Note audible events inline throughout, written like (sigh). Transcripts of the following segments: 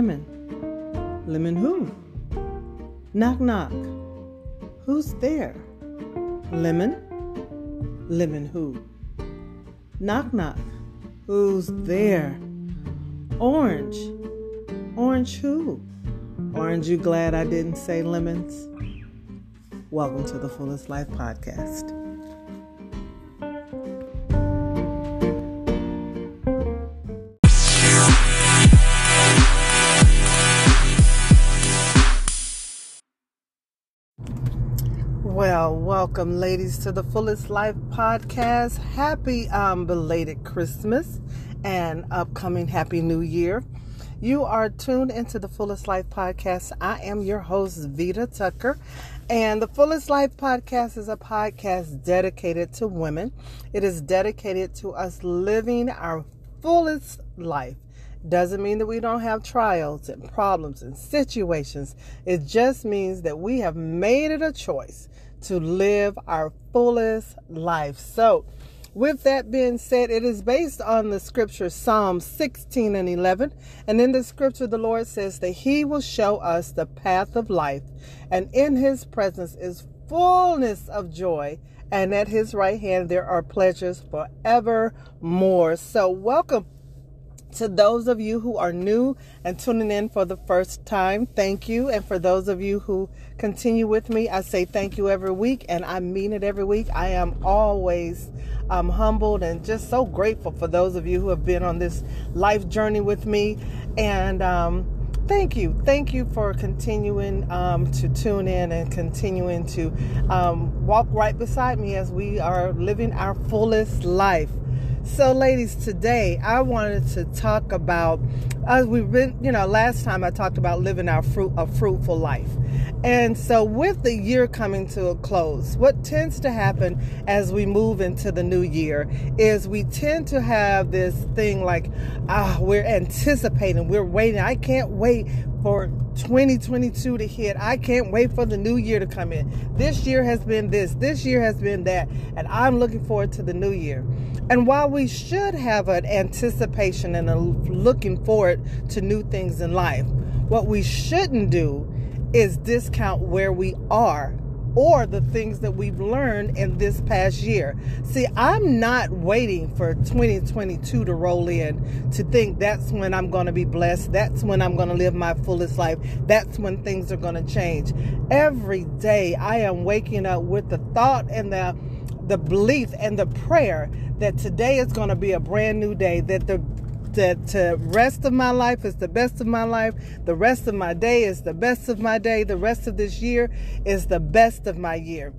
Lemon. Lemon who? Knock knock. Who's there? Lemon. Lemon who? Knock knock. Who's there? Orange. Orange who? Aren't you glad I didn't say lemons? Welcome to the Fullest Life Podcast. Welcome, ladies, to the Fullest Life Podcast. Happy um, belated Christmas and upcoming Happy New Year. You are tuned into the Fullest Life Podcast. I am your host, Vita Tucker. And the Fullest Life Podcast is a podcast dedicated to women. It is dedicated to us living our fullest life. Doesn't mean that we don't have trials and problems and situations. It just means that we have made it a choice to live our fullest life. So, with that being said, it is based on the scripture Psalm 16 and 11. And in the scripture, the Lord says that He will show us the path of life, and in His presence is fullness of joy, and at His right hand there are pleasures forevermore. So, welcome to those of you who are new and tuning in for the first time, thank you. And for those of you who continue with me, I say thank you every week, and I mean it every week. I am always um, humbled and just so grateful for those of you who have been on this life journey with me. And um, thank you. Thank you for continuing um, to tune in and continuing to um, walk right beside me as we are living our fullest life. So, ladies, today I wanted to talk about as we've been, you know, last time I talked about living our fruit a fruitful life. And so with the year coming to a close, what tends to happen as we move into the new year is we tend to have this thing like ah, we're anticipating, we're waiting. I can't wait for 2022 to hit. I can't wait for the new year to come in. This year has been this, this year has been that, and I'm looking forward to the new year. And while we should have an anticipation and a looking forward to new things in life, what we shouldn't do is discount where we are or the things that we've learned in this past year. See, I'm not waiting for 2022 to roll in to think that's when I'm going to be blessed. That's when I'm going to live my fullest life. That's when things are going to change. Every day I am waking up with the thought and the the belief and the prayer that today is going to be a brand new day that the that the rest of my life is the best of my life. The rest of my day is the best of my day. The rest of this year is the best of my year.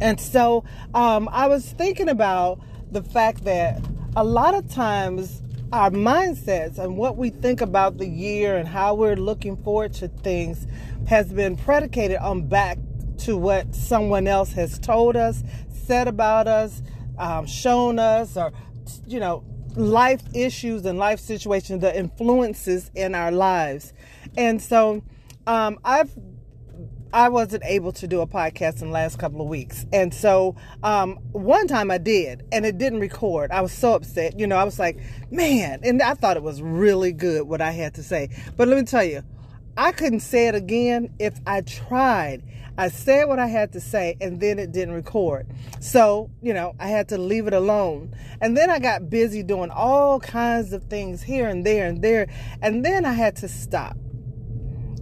And so um, I was thinking about the fact that a lot of times our mindsets and what we think about the year and how we're looking forward to things has been predicated on back to what someone else has told us, said about us, um, shown us, or, you know, life issues and life situations, the influences in our lives. And so um, I've I wasn't able to do a podcast in the last couple of weeks. And so um, one time I did, and it didn't record. I was so upset. You know, I was like, man, and I thought it was really good what I had to say. But let me tell you, I couldn't say it again if I tried. I said what I had to say and then it didn't record. So, you know, I had to leave it alone. And then I got busy doing all kinds of things here and there and there. And then I had to stop.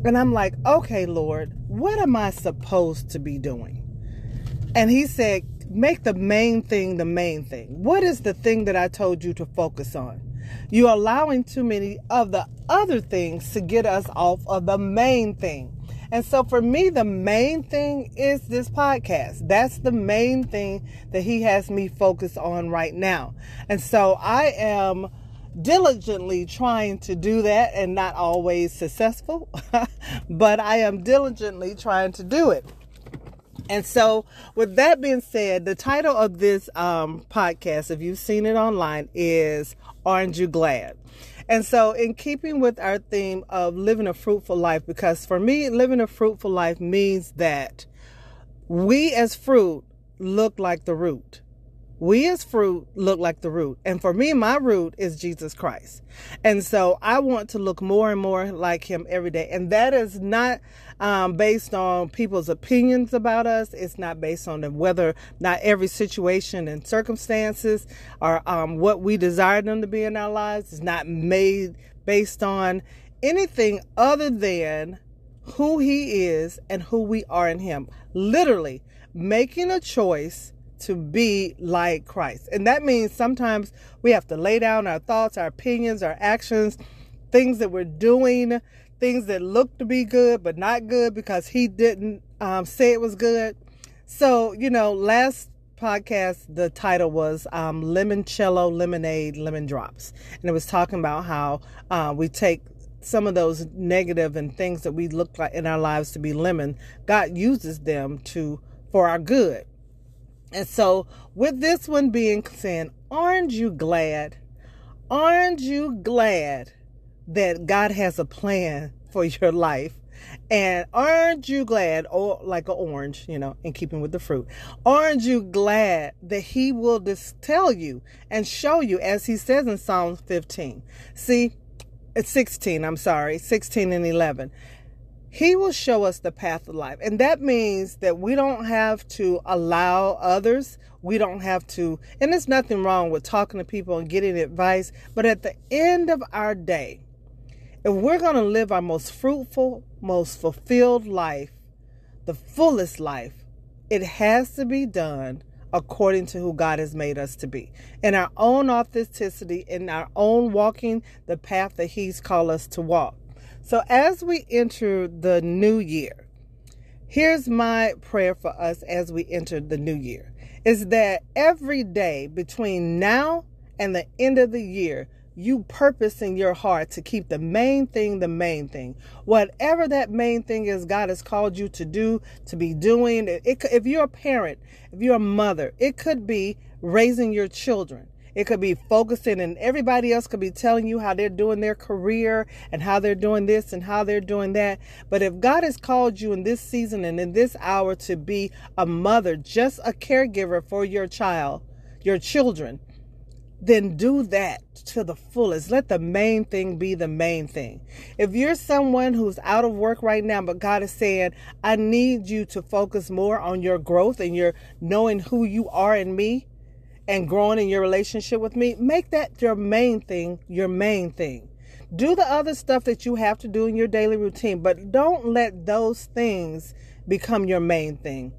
And I'm like, okay, Lord, what am I supposed to be doing? And he said, make the main thing the main thing. What is the thing that I told you to focus on? You're allowing too many of the other things to get us off of the main thing. And so for me, the main thing is this podcast. That's the main thing that he has me focused on right now. And so I am diligently trying to do that and not always successful, (laughs) but I am diligently trying to do it. And so, with that being said, the title of this um, podcast, if you've seen it online, is Aren't You Glad? And so, in keeping with our theme of living a fruitful life, because for me, living a fruitful life means that we as fruit look like the root. We as fruit look like the root. And for me, my root is Jesus Christ. And so I want to look more and more like him every day. And that is not um, based on people's opinions about us. It's not based on whether not every situation and circumstances or um, what we desire them to be in our lives. It's not made based on anything other than who he is and who we are in him. Literally making a choice to be like Christ. And that means sometimes we have to lay down our thoughts, our opinions, our actions, things that we're doing, things that look to be good but not good because he didn't um, say it was good. So, you know, last podcast, the title was um, Limoncello Lemonade Lemon Drops. And it was talking about how uh, we take some of those negative and things that we look like in our lives to be lemon, God uses them to for our good. And so, with this one being saying, aren't you glad? Aren't you glad that God has a plan for your life? And aren't you glad, or like an orange, you know, in keeping with the fruit, aren't you glad that He will just tell you and show you, as He says in Psalm 15? See, it's 16, I'm sorry, 16 and 11. He will show us the path of life. And that means that we don't have to allow others, we don't have to, and there's nothing wrong with talking to people and getting advice. But at the end of our day, if we're going to live our most fruitful, most fulfilled life, the fullest life, it has to be done according to who God has made us to be. In our own authenticity, in our own walking the path that He's called us to walk. So, as we enter the new year, here's my prayer for us as we enter the new year is that every day between now and the end of the year, you purpose in your heart to keep the main thing the main thing. Whatever that main thing is God has called you to do, to be doing. It, if you're a parent, if you're a mother, it could be raising your children. It could be focusing, and everybody else could be telling you how they're doing their career and how they're doing this and how they're doing that. But if God has called you in this season and in this hour to be a mother, just a caregiver for your child, your children, then do that to the fullest. Let the main thing be the main thing. If you're someone who's out of work right now, but God is saying, I need you to focus more on your growth and your knowing who you are in me, and growing in your relationship with me, make that your main thing, your main thing. Do the other stuff that you have to do in your daily routine, but don't let those things become your main thing.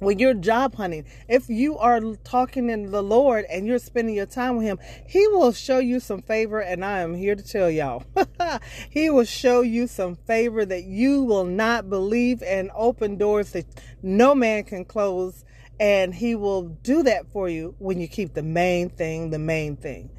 When you're job hunting, if you are talking in the Lord and you're spending your time with Him, He will show you some favor. And I am here to tell y'all, (laughs) He will show you some favor that you will not believe and open doors that no man can close and he will do that for you when you keep the main thing the main thing.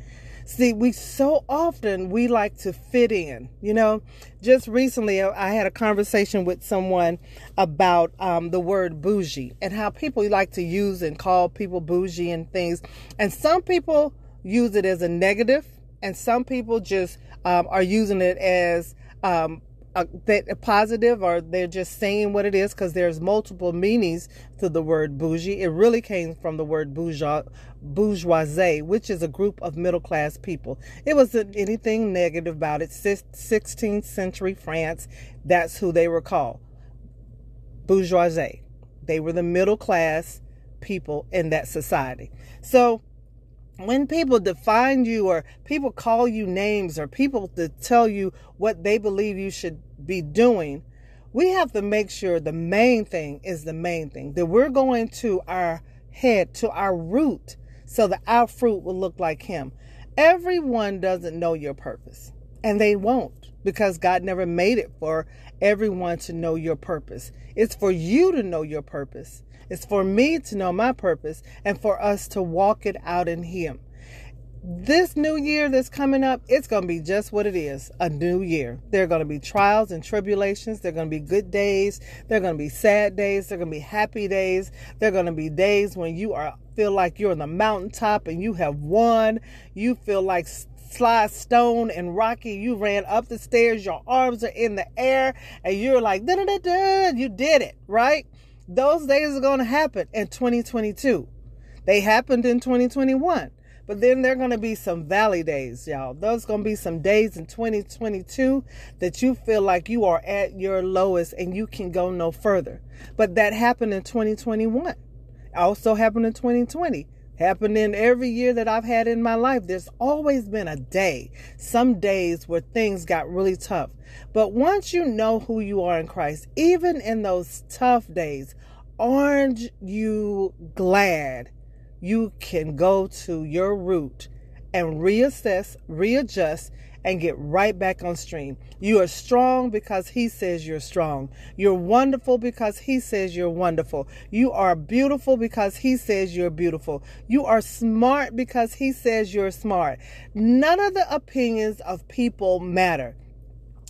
See, we so often we like to fit in. You know, just recently I had a conversation with someone about um, the word bougie and how people like to use and call people bougie and things. And some people use it as a negative, and some people just um, are using it as um, Uh, a, a positive or they're just saying what it is because there's multiple meanings to the word bougie. It really came from the word bourgeois, bourgeoisie, which is a group of middle class people. It wasn't anything negative about it. 16th century France, that's who they were called. Bourgeoisie. They were the middle class people in that society. So when people define you or people call you names or people to tell you what they believe you should be doing, we have to make sure the main thing is the main thing. That we're going to our head, to our root, so that our fruit will look like Him. Everyone doesn't know your purpose, and they won't because God never made it for everyone to know your purpose. It's for you to know your purpose. It's for me to know my purpose and for us to walk it out in Him. This new year that's coming up, it's going to be just what it is a new year. There are going to be trials and tribulations. There are going to be good days. There are going to be sad days. There are going to be happy days. There are going to be days when you are feel like you're on the mountaintop and you have won. You feel like Sly Stone and Rocky, you ran up the stairs, your arms are in the air, and you're like, da da da da, you did it, right? Those days are going to happen in 2022. They happened in 2021. But then there are going to be some valley days, y'all. There's going to be some days in 2022 that you feel like you are at your lowest and you can go no further. But that happened in 2021. Also happened in 2020 happened in every year that I've had in my life. There's always been a day, some days where things got really tough. But once you know who you are in Christ, even in those tough days, aren't you glad you can go to your root and reassess, readjust, and get right back on stream. You are strong because He says you're strong. You're wonderful because He says you're wonderful. You are beautiful because He says you're beautiful. You are smart because He says you're smart. None of the opinions of people matter.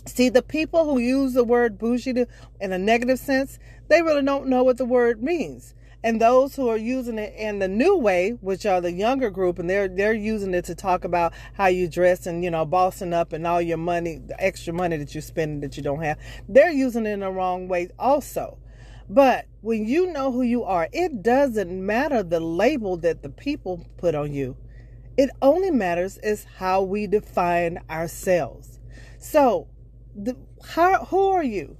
See, the people who use the word bougie in a negative sense, they really don't know what the word means and those who are using it in the new way, which are the younger group, and they're they're using it to talk about how you dress and you know bossing up and all your money, the extra money that you're spending that you don't have. They're using it in the wrong way also. But when you know who you are, it doesn't matter the label that the people put on you. It only matters is how we define ourselves. So, the, how, who are you?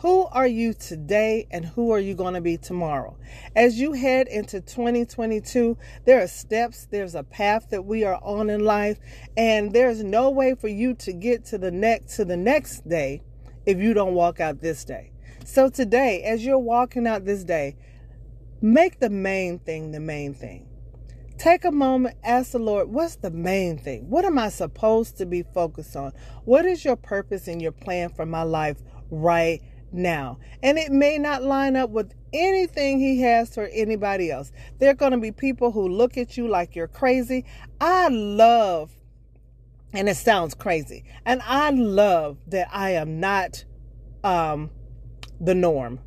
Who are you today and who are you going to be tomorrow? As you head into 2022, there are steps, there's a path that we are on in life, and there's no way for you to get to the next to the next day if you don't walk out this day. So today, as you're walking out this day, make the main thing the main thing. Take a moment, ask the Lord, what's the main thing? What am I supposed to be focused on? What is your purpose and your plan for my life right now. And it may not line up with anything he has for anybody else. There are going to be people who look at you like you're crazy. I love, and it sounds crazy, and I love that I am not um, the norm.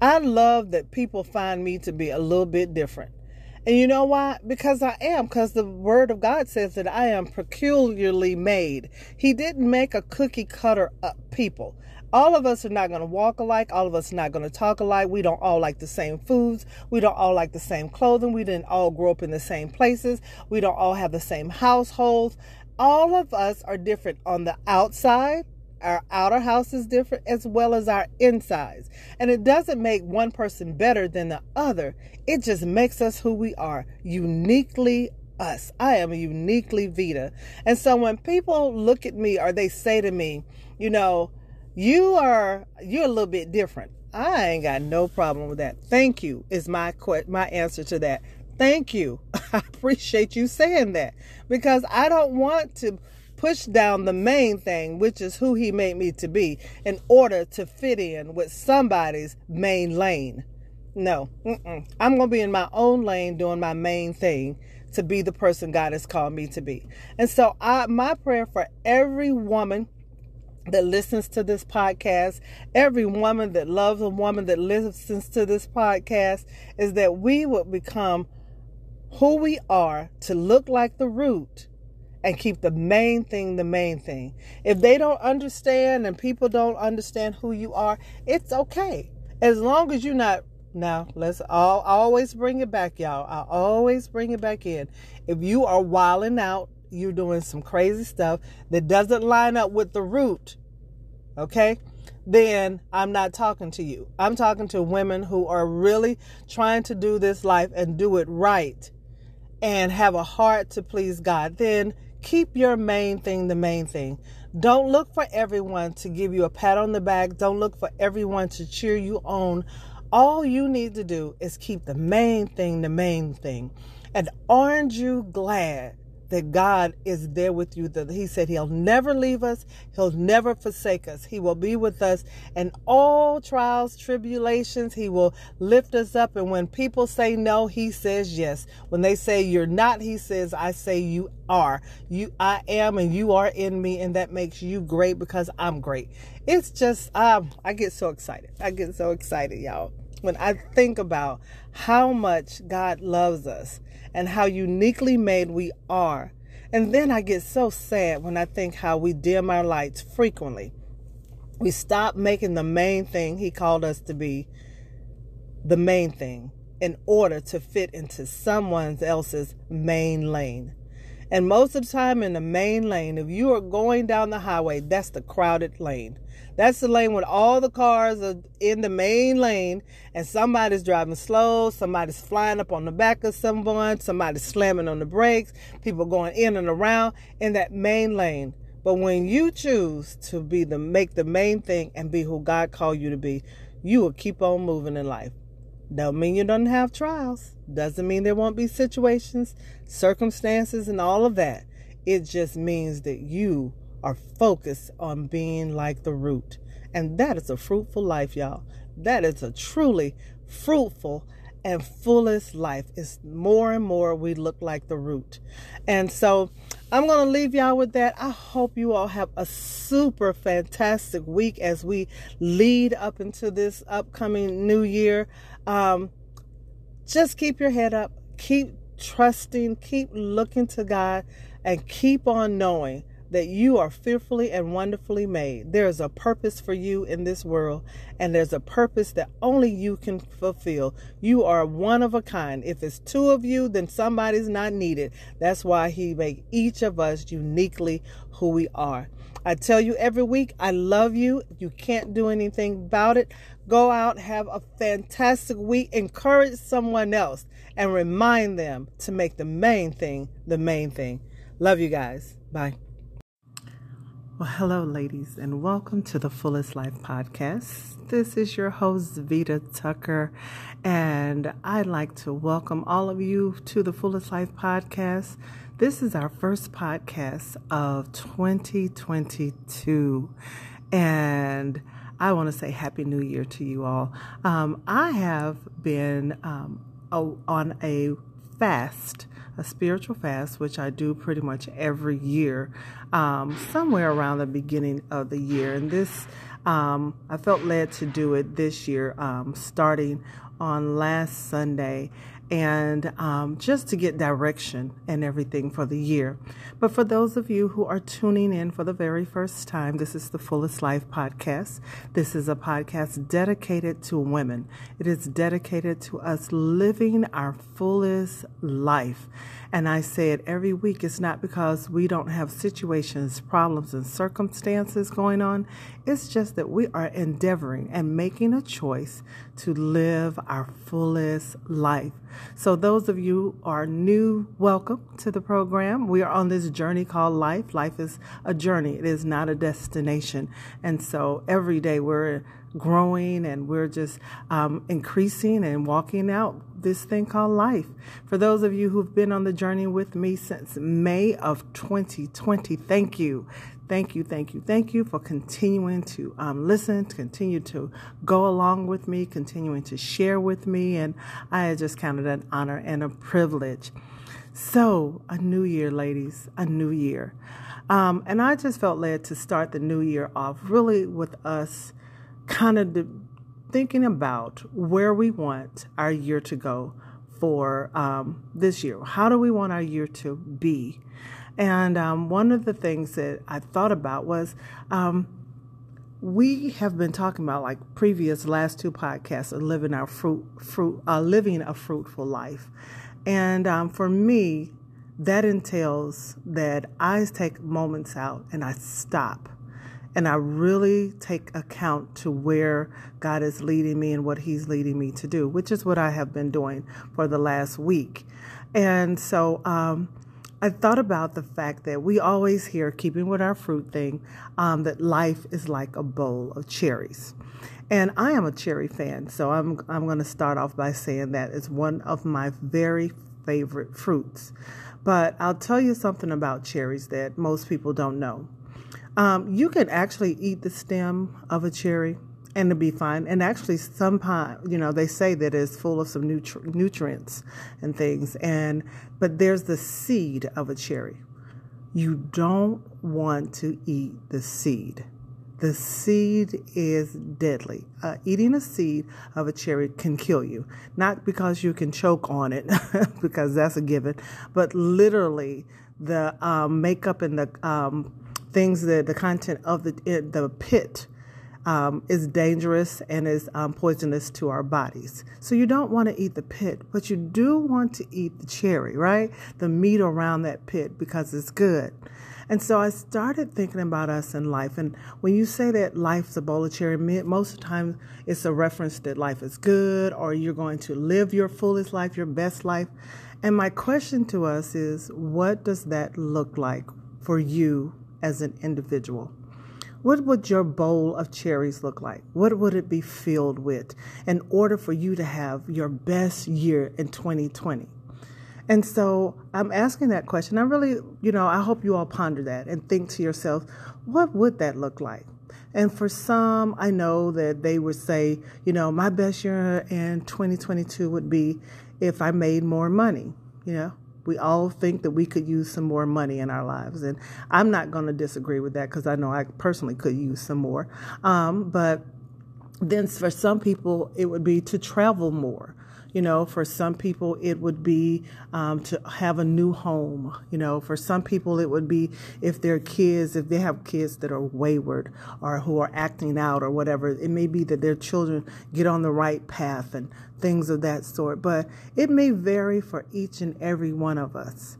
I love that people find me to be a little bit different. And you know why? Because I am, because the word of God says that I am peculiarly made. He didn't make a cookie cutter up people all of us are not going to walk alike. All of us are not going to talk alike. We don't all like the same foods. We don't all like the same clothing. We didn't all grow up in the same places. We don't all have the same households. All of us are different on the outside. Our outer house is different as well as our insides. And it doesn't make one person better than the other. It just makes us who we are, uniquely us. I am uniquely Vita. And so when people look at me or they say to me, you know, you are you're a little bit different. I ain't got no problem with that. Thank you is my my answer to that. Thank you. (laughs) I appreciate you saying that because I don't want to push down the main thing, which is who he made me to be, in order to fit in with somebody's main lane. No, mm-mm. I'm going to be in my own lane doing my main thing to be the person God has called me to be. And so, I, my prayer for every woman that listens to this podcast, every woman that loves a woman that listens to this podcast, is that we would become who we are to look like the root and keep the main thing the main thing. If they don't understand and people don't understand who you are, it's okay. As long as you're not now, let's all always bring it back, y'all. I always bring it back in. If you are wilding out you're doing some crazy stuff that doesn't line up with the root, okay, then I'm not talking to you. I'm talking to women who are really trying to do this life and do it right and have a heart to please God. Then keep your main thing the main thing. Don't look for everyone to give you a pat on the back. Don't look for everyone to cheer you on. All you need to do is keep the main thing the main thing. And aren't you glad that God is there with you. That He said He'll never leave us, He'll never forsake us. He will be with us in all trials, tribulations. He will lift us up. And when people say no, He says yes. When they say you're not, He says, I say you are. You I am and you are in me, and that makes you great because I'm great. It's just um, I get so excited. I get so excited, y'all when I think about how much God loves us and how uniquely made we are. And then I get so sad when I think how we dim our lights frequently. We stop making the main thing He called us to be the main thing. in order to fit into someone else's main lane. And most of the time in the main lane, if you are going down the highway, that's the crowded lane. That's the lane when all the cars are in the main lane and somebody's driving slow, somebody's flying up on the back of someone, somebody's slamming on the brakes, people going in and around in that main lane. But when you choose to be the make the main thing and be who God called you to be, you will keep on moving in life. Don't mean you don't have trials. Doesn't mean there won't be situations, circumstances, and all of that. It just means that you are focused on being like the root. And that is a fruitful life, y'all. That is a truly fruitful and fullest life. It's more and more we look like the root. And so I'm going to leave y'all with that. I hope you all have a super fantastic week as we lead up into this upcoming new year. Um, just keep your head up, keep trusting, keep looking to God, and keep on knowing that you are fearfully and wonderfully made. There is a purpose for you in this world, and there's a purpose that only you can fulfill. You are one of a kind. If it's two of you, then somebody's not needed. That's why He made each of us uniquely who we are. I tell you every week, I love you. You can't do anything about it. Go out, have a fantastic week, encourage someone else, and remind them to make the main thing the main thing. Love you guys. Bye. Well, hello, ladies, and welcome to the Fullest Life podcast. This is your host, Vita Tucker, and I'd like to welcome all of you to the Fullest Life podcast. This is our first podcast of 2022, and I want to say Happy New Year to you all. Um, I have been um, on a fast a spiritual fast, which I do pretty much every year, um, somewhere around the beginning of the year. And this, um, I felt led to do it this year, um, starting on last Sunday and um, just to get direction and everything for the year. But for those of you who are tuning in for the very first time, this is the Fullest Life podcast. This is a podcast dedicated to women, it is dedicated to us living our fullest life. And I say it every week. It's not because we don't have situations, problems, and circumstances going on. It's just that we are endeavoring and making a choice to live our fullest life. So, those of you are new, welcome to the program. We are on this journey called life. Life is a journey, it is not a destination. And so, every day we're growing and we're just um, increasing and walking out this thing called life. For those of you who've been on the journey with me since May of 2020, thank you. Thank you, thank you, thank you for continuing to um, listen, to continue to go along with me, continuing to share with me. And I just counted an honor and a privilege. So, a new year, ladies, a new year. Um, and I just felt led to start the new year off really with us kind of de- thinking about where we want our year to go for um, this year. How do we want our year to be? And um, one of the things that I thought about was um, we have been talking about like previous last two podcasts of living our fruit fruit uh, living a fruitful life, and um, for me, that entails that I take moments out and I stop and I really take account to where God is leading me and what He's leading me to do, which is what I have been doing for the last week. And so um, I thought about the fact that we always hear, keeping with our fruit thing, um, that life is like a bowl of cherries. And I am a cherry fan, so I'm I'm going to start off by saying that it's one of my very favorite fruits. But I'll tell you something about cherries that most people don't know. Um, you can actually eat the stem of a cherry and it'll be fine. And actually, some sometimes you know they say that it's full of some nutri- nutrients and things. And but there's the seed of a cherry. You don't want to eat the seed. The seed is deadly. Uh, eating a seed of a cherry can kill you. Not because you can choke on it, (laughs) because that's a given, but literally the um, makeup and the um, things that the content of the the pit um, is dangerous and is um, poisonous to our bodies. So you don't want to eat the pit, but you do want to eat the cherry, right? The meat around that pit because it's good. And so I started thinking about us in life. And when you say that life's a bowl of cherry, most of the time it's a reference that life is good or you're going to live your fullest life, your best life. And my question to us is what does that look like for you as an individual? What would your bowl of cherries look like? What would it be filled with in order for you to have your best year in 2020? And so I'm asking that question. I really, you know, I hope you all ponder that and think to yourself, what would that look like? And for some, I know that they would say, you know, my best year in 2022 would be if I made more money, you know. We all think that we could use some more money in our lives. And I'm not going to disagree with that because I know I personally could use some more. Um, but then for some people, it would be to travel more. You know, for some people, it would be um, to have a new home. You know, for some people, it would be if their kids, if they have kids that are wayward or who are acting out or whatever, it may be that their children get on the right path and things of that sort. But it may vary for each and every one of us.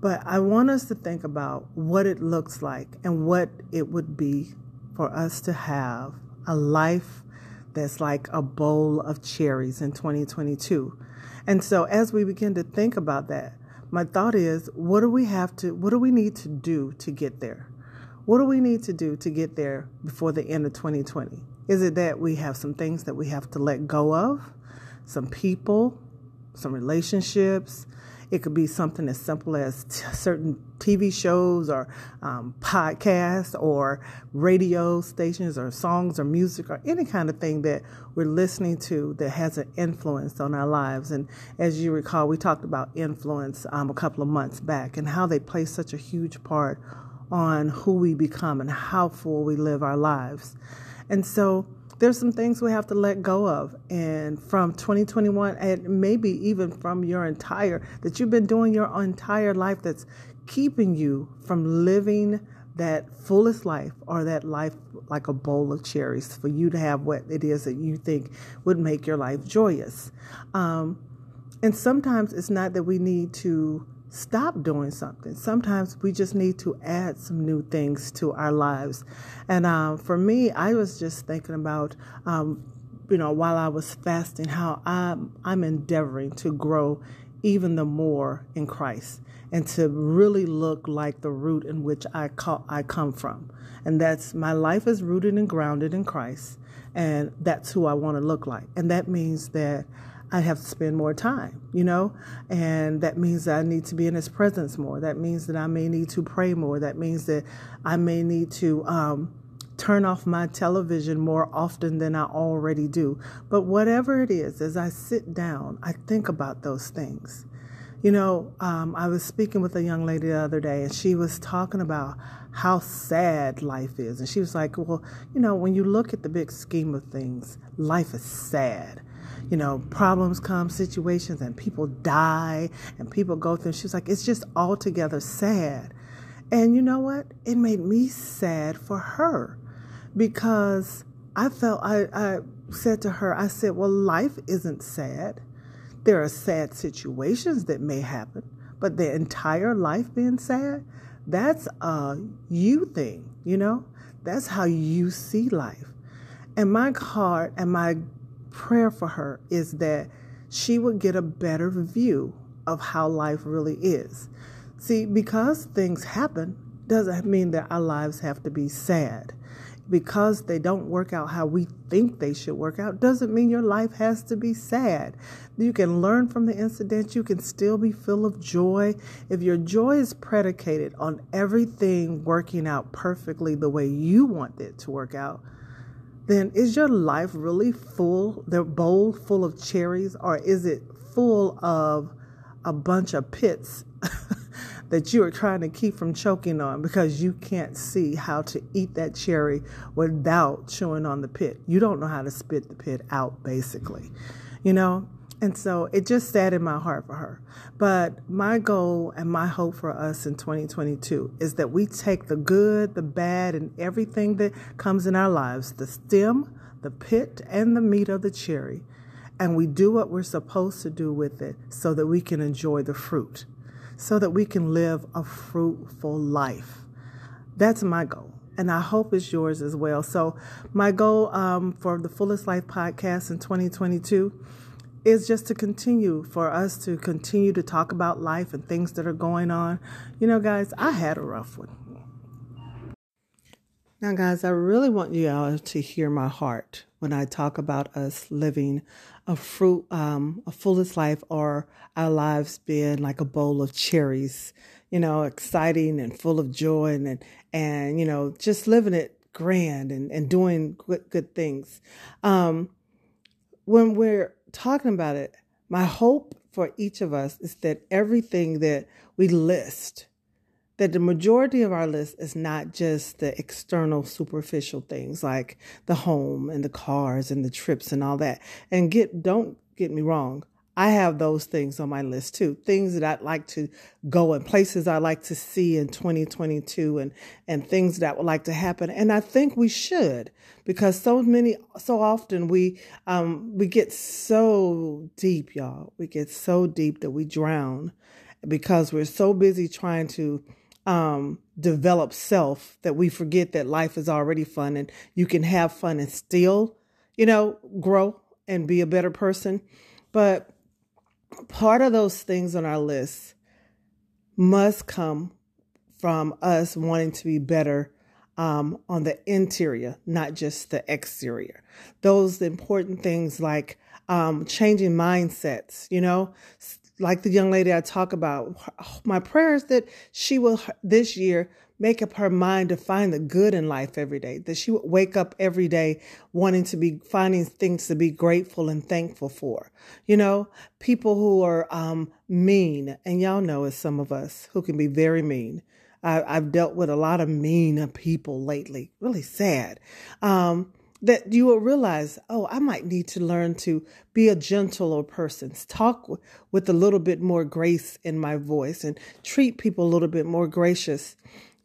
But I want us to think about what it looks like and what it would be for us to have a life that's like a bowl of cherries in 2022. And so as we begin to think about that, my thought is what do we have to what do we need to do to get there? What do we need to do to get there before the end of 2020? Is it that we have some things that we have to let go of? Some people, some relationships, it could be something as simple as t- certain TV shows or um, podcasts or radio stations or songs or music or any kind of thing that we're listening to that has an influence on our lives. And as you recall, we talked about influence um, a couple of months back and how they play such a huge part on who we become and how full we live our lives. And so, there's some things we have to let go of. And from 2021, and maybe even from your entire, that you've been doing your entire life that's keeping you from living that fullest life or that life like a bowl of cherries for you to have what it is that you think would make your life joyous. Um, and sometimes it's not that we need to stop doing something. Sometimes we just need to add some new things to our lives. And uh, for me, I was just thinking about, um, you know, while I was fasting, how I'm, I'm endeavoring to grow even the more in Christ and to really look like the root in which I, call, I come from. And that's my life is rooted and grounded in Christ. And that's who I want to look like. And that means that I have to spend more time, you know, and that means that I need to be in His presence more. That means that I may need to pray more. That means that I may need to um, turn off my television more often than I already do. But whatever it is, as I sit down, I think about those things. You know, um, I was speaking with a young lady the other day, and she was talking about how sad life is. And she was like, Well, you know, when you look at the big scheme of things, life is sad you know, problems come, situations, and people die and people go through. She was like, it's just altogether sad. And you know what? It made me sad for her because I felt, I, I said to her, I said, well, life isn't sad. There are sad situations that may happen, but the entire life being sad, that's a you thing, you know? That's how you see life. And my heart and my prayer for her is that she would get a better view of how life really is. See, because things happen doesn't mean that our lives have to be sad. Because they don't work out how we think they should work out doesn't mean your life has to be sad. You can learn from the incident. You can still be full of joy. If your joy is predicated on everything working out perfectly the way you want it to work out, then is your life really full, the bowl full of cherries, or is it full of a bunch of pits (laughs) that you are trying to keep from choking on because you can't see how to eat that cherry without chewing on the pit? You don't know how to spit the pit out, basically. You know, And so it just sat in my heart for her. But my goal and my hope for us in 2022 is that we take the good, the bad, and everything that comes in our lives the stem, the pit, and the meat of the cherry and we do what we're supposed to do with it so that we can enjoy the fruit, so that we can live a fruitful life. That's my goal and I hope it's yours as well. So, my goal um, for the Fullest Life podcast in 2022 is just to continue for us to continue to talk about life and things that are going on. You know, guys, I had a rough one. Now, guys, I really want you all to hear my heart when I talk about us living a fruit, um, a fullest life, or our lives being like a bowl of cherries you know, exciting and full of joy and, and, you know, just living it grand and, and doing good, good things. Um, when we're talking about it, my hope for each of us is that everything that we list, that the majority of our list is not just the external superficial things like the home and the cars and the trips and all that. And get don't get me wrong, I have those things on my list too. Things that I'd like to go and places I'd like to see in 2022 and, and things that would like to happen. And I think we should because so many, so often we, um, we get so deep, y'all. We get so deep that we drown because we're so busy trying to, um, develop self that we forget that life is already fun and you can have fun and still, you know, grow and be a better person. But part of those things on our list must come from us wanting to be better um, on the interior, not just the exterior. Those important things like um, changing mindsets, you know, like the young lady I talk about. My prayer is that she will this year make up her mind to find the good in life every day, that she would wake up every day wanting to be finding things to be grateful and thankful for. You know, people who are um, mean, and y'all know as some of us who can be very mean. I, have dealt with a lot of mean people lately, really sad. Um, that you will realize, oh, I might need to learn to be a gentler person, talk with a little bit more grace in my voice, and treat people a little bit more gracious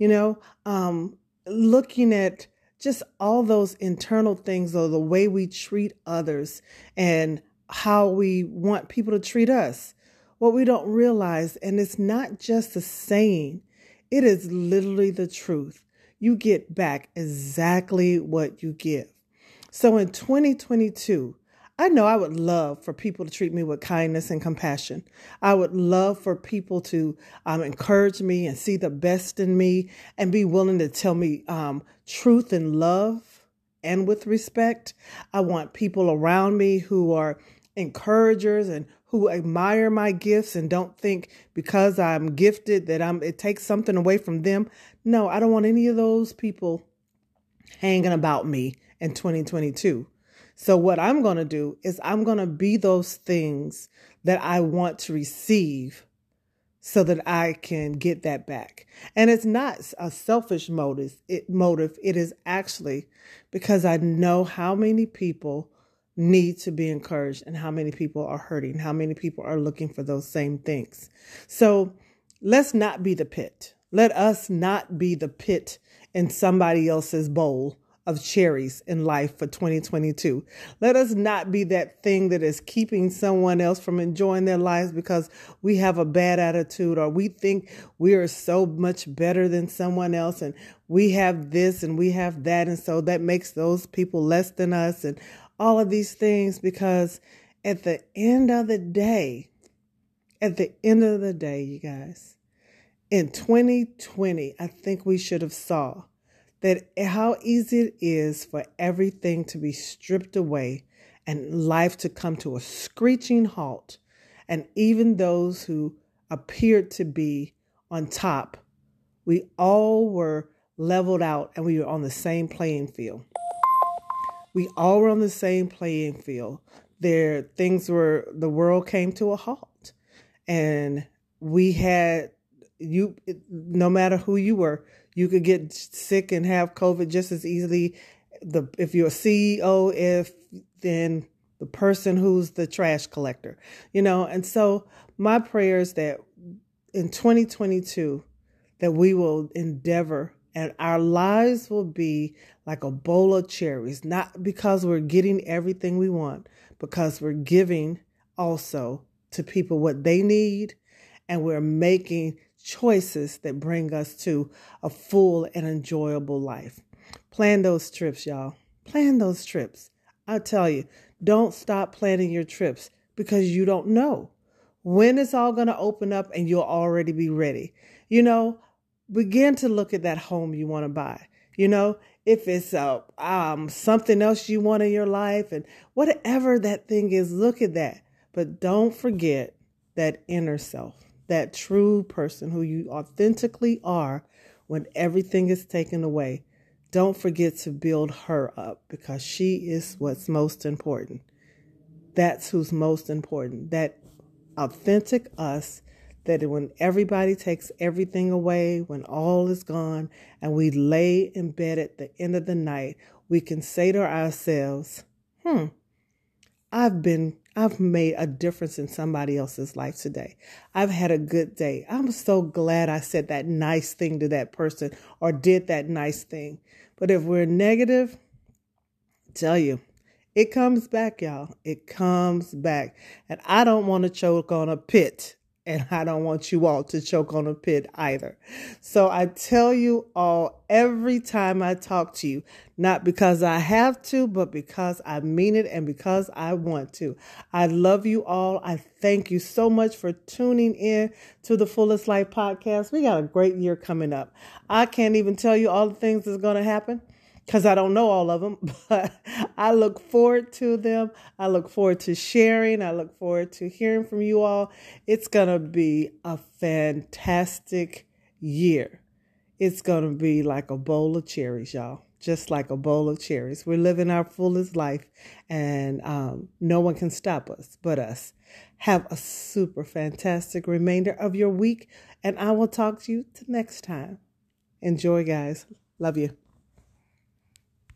you know, um, looking at just all those internal things or the way we treat others and how we want people to treat us. What we don't realize, and it's not just a saying, it is literally the truth. You get back exactly what you give. So in 2022, I know I would love for people to treat me with kindness and compassion. I would love for people to um, encourage me and see the best in me and be willing to tell me um, truth and love and with respect. I want people around me who are encouragers and who admire my gifts and don't think because I'm gifted that I'm it takes something away from them. No, I don't want any of those people hanging about me in 2022. So, what I'm going to do is I'm going to be those things that I want to receive so that I can get that back. And it's not a selfish motive, it, motive. It is actually because I know how many people need to be encouraged and how many people are hurting, how many people are looking for those same things. So let's not be the pit. Let us not be the pit in somebody else's bowl of cherries in life for 2022. Let us not be that thing that is keeping someone else from enjoying their lives because we have a bad attitude or we think we are so much better than someone else and we have this and we have that. And so that makes those people less than us and all of these things because at the end of the day, at the end of the day, you guys, in 2020, I think we should have saw that how easy it is for everything to be stripped away and life to come to a screeching halt. And even those who appeared to be on top, we all were leveled out and we were on the same playing field. We all were on the same playing field. There, things were, the world came to a halt. And we had, you, no matter who you were, you could get sick and have COVID just as easily. The if you're a CEO, if then the person who's the trash collector, you know. And so my prayer is that in 2022 that we will endeavor and our lives will be like a bowl of cherries, not because we're getting everything we want, because we're giving also to people what they need and we're making choices that bring us to a full and enjoyable life. Plan those trips, y'all. Plan those trips. I tell you, don't stop planning your trips because you don't know when it's all going to open up and you'll already be ready. You know, begin to look at that home you want to buy. You know, if it's uh, um, something else you want in your life and whatever that thing is, look at that. But don't forget that inner self, that true person who you authentically are when everything is taken away. Don't forget to build her up because she is what's most important. That's who's most important. That authentic us that when everybody takes everything away, when all is gone, and we lay in bed at the end of the night, we can say to ourselves, hmm, I've been, I've made a difference in somebody else's life today. I've had a good day. I'm so glad I said that nice thing to that person or did that nice thing. But if we're negative, I tell you, it comes back, y'all. It comes back. And I don't want to choke on a pit and I don't want you all to choke on a pit either. So I tell you all every time I talk to you, not because I have to, but because I mean it and because I want to. I love you all. I thank you so much for tuning in to the Fullest Life podcast. We got a great year coming up. I can't even tell you all the things that's going to happen because I don't know all of them, (laughs) but I look forward to them. I look forward to sharing. I look forward to hearing from you all. It's going to be a fantastic year. It's going to be like a bowl of cherries, y'all. Just like a bowl of cherries. We're living our fullest life, and um, no one can stop us but us. Have a super fantastic remainder of your week, and I will talk to you next time. Enjoy, guys. Love you.